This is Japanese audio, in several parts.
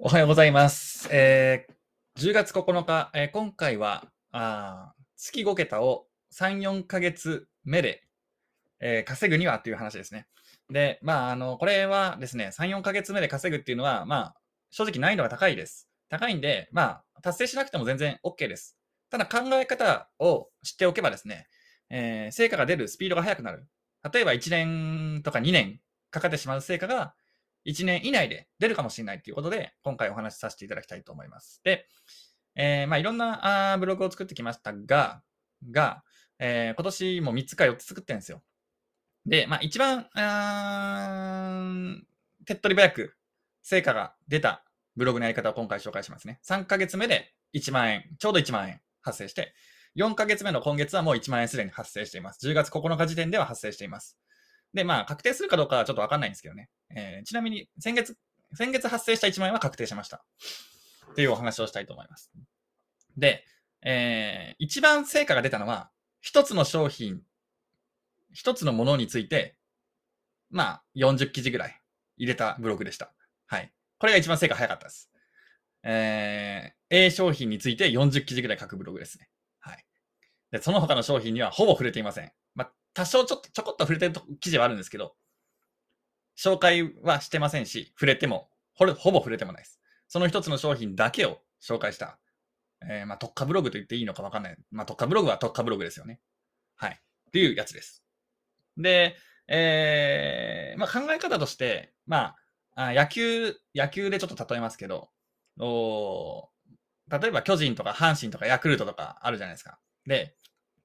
おはようございます。えー10月9日、えー今回はあ月5桁を3、4ヶ月目で、えー稼ぐにはという話ですね。で、まあ、あの、これはですね、3、4ヶ月目で稼ぐっていうのは、まあ、正直難易度が高いです。高いんで、まあ、達成しなくても全然 OK です。ただ考え方を知っておけばですね、えー成果が出るスピードが速くなる。例えば1年とか2年かかってしまう成果が1年以内で出るかもしれないということで、今回お話しさせていただきたいと思います。で、えーまあ、いろんなあブログを作ってきましたが、が、えー今年も3つか4つ作ってるんですよ。で、まあ、一番、手っ取り早く成果が出たブログのやり方を今回紹介しますね。3ヶ月目で1万円、ちょうど1万円発生して、4ヶ月目の今月はもう1万円すでに発生しています。10月9日時点では発生しています。で、まあ、確定するかどうかはちょっとわかんないんですけどね。えーちなみに、先月、先月発生した1万円は確定しました。っていうお話をしたいと思います。で、えー一番成果が出たのは、一つの商品、一つのものについて、まあ、40記事ぐらい入れたブログでした。はい。これが一番成果早かったです。えー A 商品について40記事ぐらい書くブログですね。はい。で、その他の商品にはほぼ触れていません。多少ちょっとちょこっと触れてる記事はあるんですけど、紹介はしてませんし、触れても、ほれほぼ触れてもないです。その一つの商品だけを紹介した、えーまあ、特化ブログと言っていいのかわかんない。まあ、特化ブログは特化ブログですよね。はい。っていうやつです。で、えーまあ、考え方として、まあ、野球、野球でちょっと例えますけど、お例えば巨人とか阪神とかヤクルトとかあるじゃないですか。で、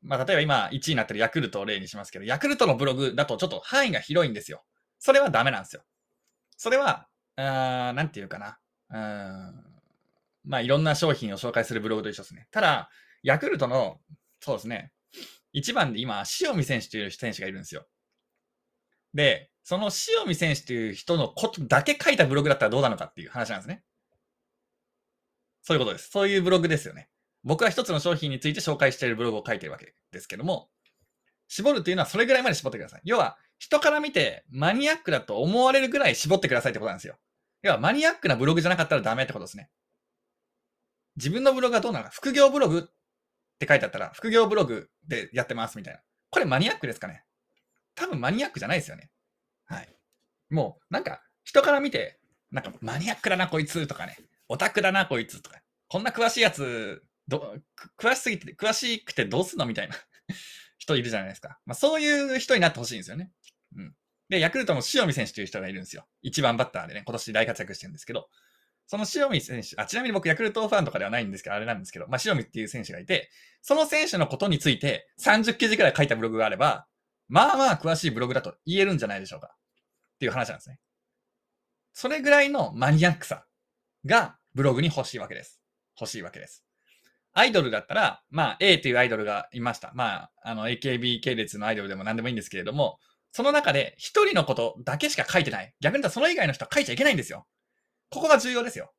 まあ、例えば今1位になってるヤクルトを例にしますけど、ヤクルトのブログだとちょっと範囲が広いんですよ。それはダメなんですよ。それは、あーなんていうかな。うんまあ、いろんな商品を紹介するブログと一緒ですね。ただ、ヤクルトの、そうですね、一番で今、塩見選手という選手がいるんですよ。で、その塩見選手という人のことだけ書いたブログだったらどうなのかっていう話なんですね。そういうことです。そういうブログですよね。僕は一つの商品について紹介しているブログを書いているわけですけども、絞るというのはそれぐらいまで絞ってください。要は、人から見てマニアックだと思われるぐらい絞ってくださいってことなんですよ。要は、マニアックなブログじゃなかったらダメってことですね。自分のブログはどうなのか副業ブログって書いてあったら、副業ブログでやってますみたいな。これマニアックですかね？多分マニアックじゃないですよね。はい。もう、なんか、人から見て、なんか、マニアックだな、こいつとかね。オタクだな、こいつとか。こんな詳しいやつ、ど詳しすぎて、詳しくてどうすんのみたいな 人いるじゃないですか。まあ、そういう人になってほしいんですよね。うん。で、ヤクルトの塩見選手という人がいるんですよ。一番バッターでね、今年大活躍してるんですけど、その塩見選手、あ、ちなみに僕ヤクルトファンとかではないんですけど、あれなんですけど、まあ、塩見っていう選手がいて、その選手のことについて30記事くらい書いたブログがあれば、まあまあ詳しいブログだと言えるんじゃないでしょうか。っていう話なんですね。それぐらいのマニアックさがブログに欲しいわけです。欲しいわけです。アイドルだったら、まあ A というアイドルがいました。まあ、あの AKB 系列のアイドルでも何でもいいんですけれども、その中で一人のことだけしか書いてない。逆に言ったらその以外の人は書いちゃいけないんですよ。ここが重要ですよ。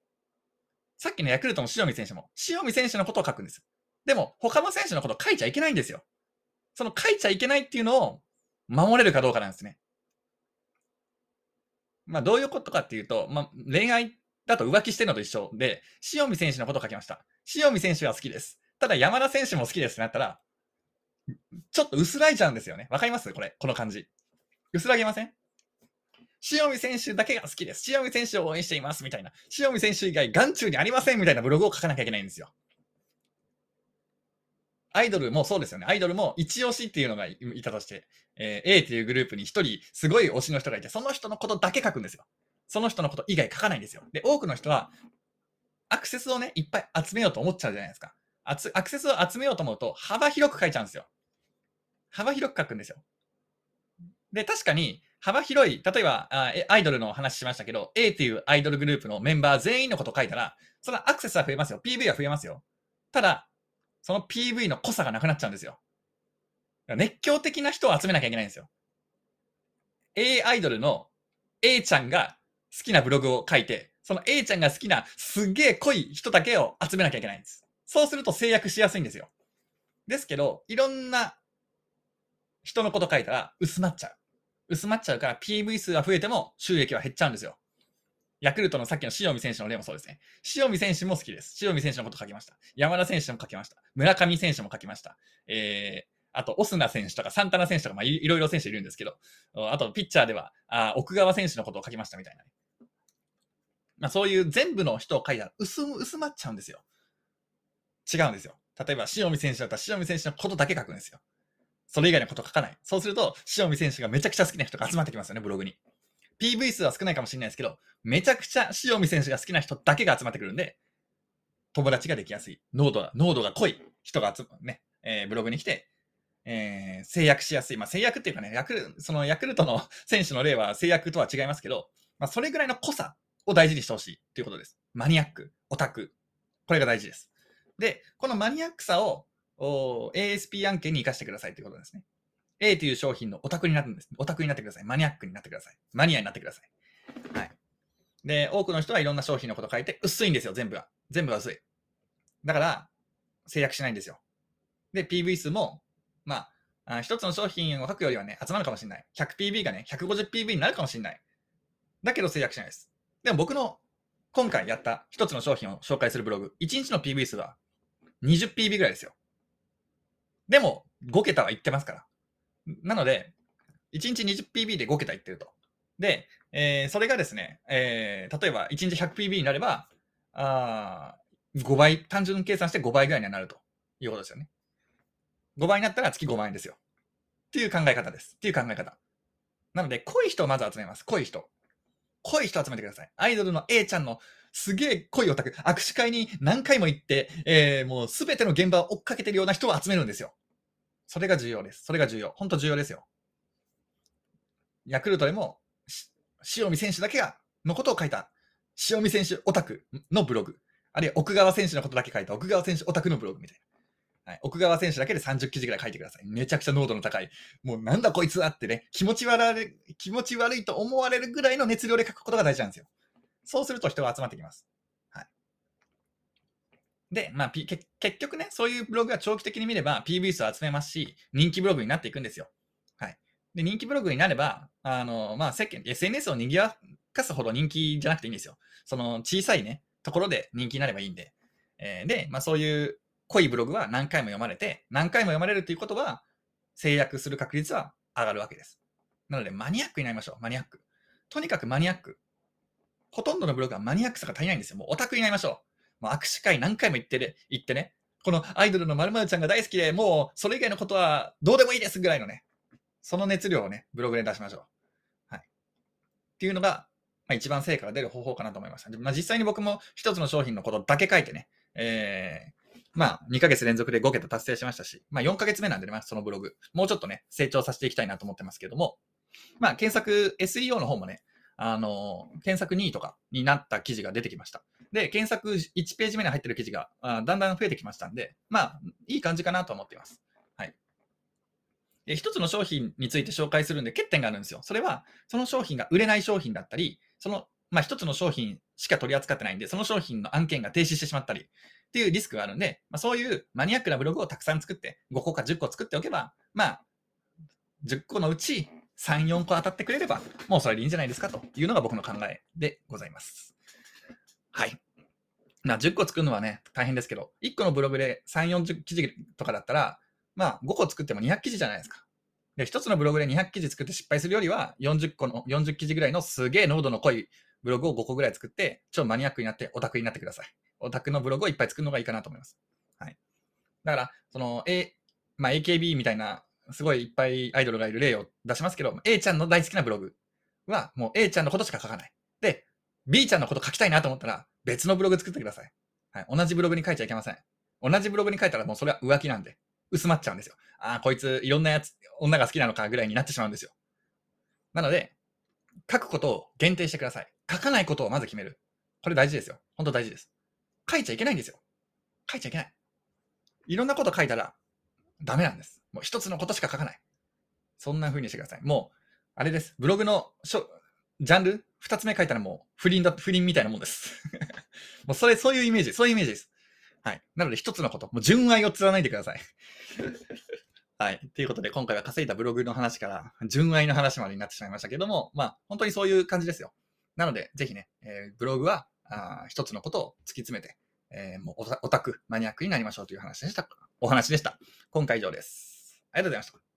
さっきのヤクルトの塩見選手も、塩見選手のことを書くんです。でも、他の選手のことを書いちゃいけないんですよ。その書いちゃいけないっていうのを守れるかどうかなんですね。まあ、どういうことかっていうと、まあ、恋愛だと浮気してるのと一緒で、塩見選手のことを書きました。塩見選手は好きです。ただ山田選手も好きですってなったら、ちょっと薄らいじゃうんですよね。わかります？これ、この感じ。薄らげません？塩見選手だけが好きです。塩見選手を応援しています。みたいな。塩見選手以外眼中にありませんみたいなブログを書かなきゃいけないんですよ。アイドルもそうですよね。アイドルも一押しっていうのがいいたとして、えー A っていうグループに一人すごい推しの人がいて、その人のことだけ書くんですよ。その人のこと以外書かないんですよ。で、多くの人は、アクセスをね、いっぱい集めようと思っちゃうじゃないですか。あつアクセスを集めようと思うと、幅広く書いちゃうんですよ。幅広く書くんですよ。で、確かに、幅広い、例えばアイドルの話しましたけど、A っていうアイドルグループのメンバー全員のこと書いたら、そのアクセスは増えますよ。PV は増えますよ。ただ、その PV の濃さがなくなっちゃうんですよ。熱狂的な人を集めなきゃいけないんですよ。A アイドルの A ちゃんが好きなブログを書いて、その A ちゃんが好きなすげえ濃い人だけを集めなきゃいけないんです。そうすると制約しやすいんですよ。ですけど、いろんな人のこと書いたら薄まっちゃう。薄まっちゃうから PV 数が増えても収益は減っちゃうんですよ。ヤクルトのさっきの塩見選手の例もそうですね。塩見選手も好きです。塩見選手のこと書きました。山田選手も書きました。村上選手も書きました。えー、あと、オスナ選手とかサンタナ選手とか、まあ、いろいろ選手いるんですけど、あと、ピッチャーでは、あ奥川選手のことを書きましたみたいな、ね。まあ、そういう全部の人を書いたら薄、薄まっちゃうんですよ。違うんですよ。例えば、塩見選手だったら塩見選手のことだけ書くんですよ。それ以外のこと書かない。そうすると、塩見選手がめちゃくちゃ好きな人が集まってきますよね、ブログに。PV 数は少ないかもしれないですけど、めちゃくちゃ塩見選手が好きな人だけが集まってくるんで、友達ができやすい。濃度が、濃度が濃い人が集まね、えー、ブログに来て、えー、制約しやすい。まあ、制約っていうかね、ヤクルそのヤクルトの選手の例は制約とは違いますけど、まあ、それぐらいの濃さを大事にしてほしいということです。マニアック、オタク。これが大事です。で、このマニアックさを ASP 案件に活かしてくださいということですね。A という商品のオタクになるんです。オタクになってください。マニアックになってください。マニアになってください。はい。で、多くの人はいろんな商品のこと書いて、薄いんですよ、全部が。全部が薄い。だから、制約しないんですよ。で、PV 数も、まあ、一つの商品を書くよりはね、集まるかもしれない。100PV がね、150PV になるかもしれない。だけど制約しないです。でも僕の今回やった一つの商品を紹介するブログ、1日の PV 数は 20PV ぐらいですよ。でも、5桁は言ってますから。なので、1日 20PB で5桁いってると。で、えー、それがですね、えー、例えば1日 100PB になれば、あ5倍、単純計算して5倍ぐらいにはなるということですよね。5倍になったら月5万円ですよ。っていう考え方です。っていう考え方。なので、濃い人をまず集めます。濃い人。濃い人集めてください。アイドルの A ちゃんのすげえ濃いオタク、握手会に何回も行って、えー、もうすべての現場を追っかけてるような人を集めるんですよ。それが重要です。それが重要。本当重要ですよ。ヤクルトでも、塩見選手だけが、のことを書いた、塩見選手オタクのブログ。あるいは奥川選手のことだけ書いた奥川選手オタクのブログみたいな。はい、奥川選手だけで30記事ぐらい書いてください。めちゃくちゃ濃度の高い。もうなんだこいつはってね、気持ち悪い、気持ち悪いと思われるぐらいの熱量で書くことが大事なんですよ。そうすると人が集まってきます。はいで、まあ、P、結局ね、そういうブログが長期的に見れば PV 数を集めますし、人気ブログになっていくんですよ。はい。で、人気ブログになれば、あの、まあ、世間、SNS を賑わかすほど人気じゃなくていいんですよ。その小さいね、ところで人気になればいいんで。えー、で、まあ、そういう濃いブログは何回も読まれて、何回も読まれるということは、制約する確率は上がるわけです。なので、マニアックになりましょう。マニアック。とにかくマニアック。ほとんどのブログはマニアックさが足りないんですよ。もうオタクになりましょう。もう握手会何回も行ってね、行ってね、このアイドルの〇〇ちゃんが大好きで、もうそれ以外のことはどうでもいいですぐらいのね、その熱量をね、ブログで出しましょう。はい。っていうのが、まあ、一番成果が出る方法かなと思いました。まあ、実際に僕も一つの商品のことだけ書いてね、えー、まあ、2ヶ月連続で5桁達成しましたし、まあ、4ヶ月目なんでね、そのブログ、もうちょっとね、成長させていきたいなと思ってますけども、まあ、検索、SEO の方もね、あの、検索2位とかになった記事が出てきました。で、検索1ページ目に入ってる記事があだんだん増えてきましたんで、まあ、いい感じかなと思っています。はい。で、一つの商品について紹介するんで欠点があるんですよ。それは、その商品が売れない商品だったり、その、まあ、一つの商品しか取り扱ってないんで、その商品の案件が停止してしまったりっていうリスクがあるんで、まあ、そういうマニアックなブログをたくさん作って、5個か10個作っておけば、まあ、10個のうち3、4個当たってくれれば、もうそれでいいんじゃないですかというのが僕の考えでございます。はい。な10個作るのはね、大変ですけど、1個のブログで3、40記事とかだったら、まあ5個作っても200記事じゃないですか。で、1つのブログで200記事作って失敗するよりは、40個の、40記事ぐらいのすげえ濃度の濃いブログを5個ぐらい作って、超マニアックになってオタクになってください。オタクのブログをいっぱい作るのがいいかなと思います。はい。だから、その、A、まあ AKB みたいな、すごいいっぱいアイドルがいる例を出しますけど、A ちゃんの大好きなブログは、もう A ちゃんのことしか書かない。で、B ちゃんのこと書きたいなと思ったら、別のブログ作ってください。はい。同じブログに書いちゃいけません。同じブログに書いたらもうそれは浮気なんで、薄まっちゃうんですよ。ああ、こいついろんなやつ、女が好きなのかぐらいになってしまうんですよ。なので、書くことを限定してください。書かないことをまず決める。これ大事ですよ。本当大事です。書いちゃいけないんですよ。書いちゃいけない。いろんなこと書いたらダメなんです。もう一つのことしか書かない。そんな風にしてください。もう、あれです。ブログのしょジャンル？二つ目書いたらもう不倫だ、不倫みたいなもんです。もうそれ、そういうイメージ、そういうイメージです。はい。なので一つのこと、もう純愛を貫いてください。はい。ということで、今回は稼いだブログの話から、純愛の話までになってしまいましたけども、まあ、本当にそういう感じですよ。なので、ぜひね、えーブログはあ一つのことを突き詰めて、えーもうオタク、マニアックになりましょうという話でした。お話でした。今回以上です。ありがとうございました。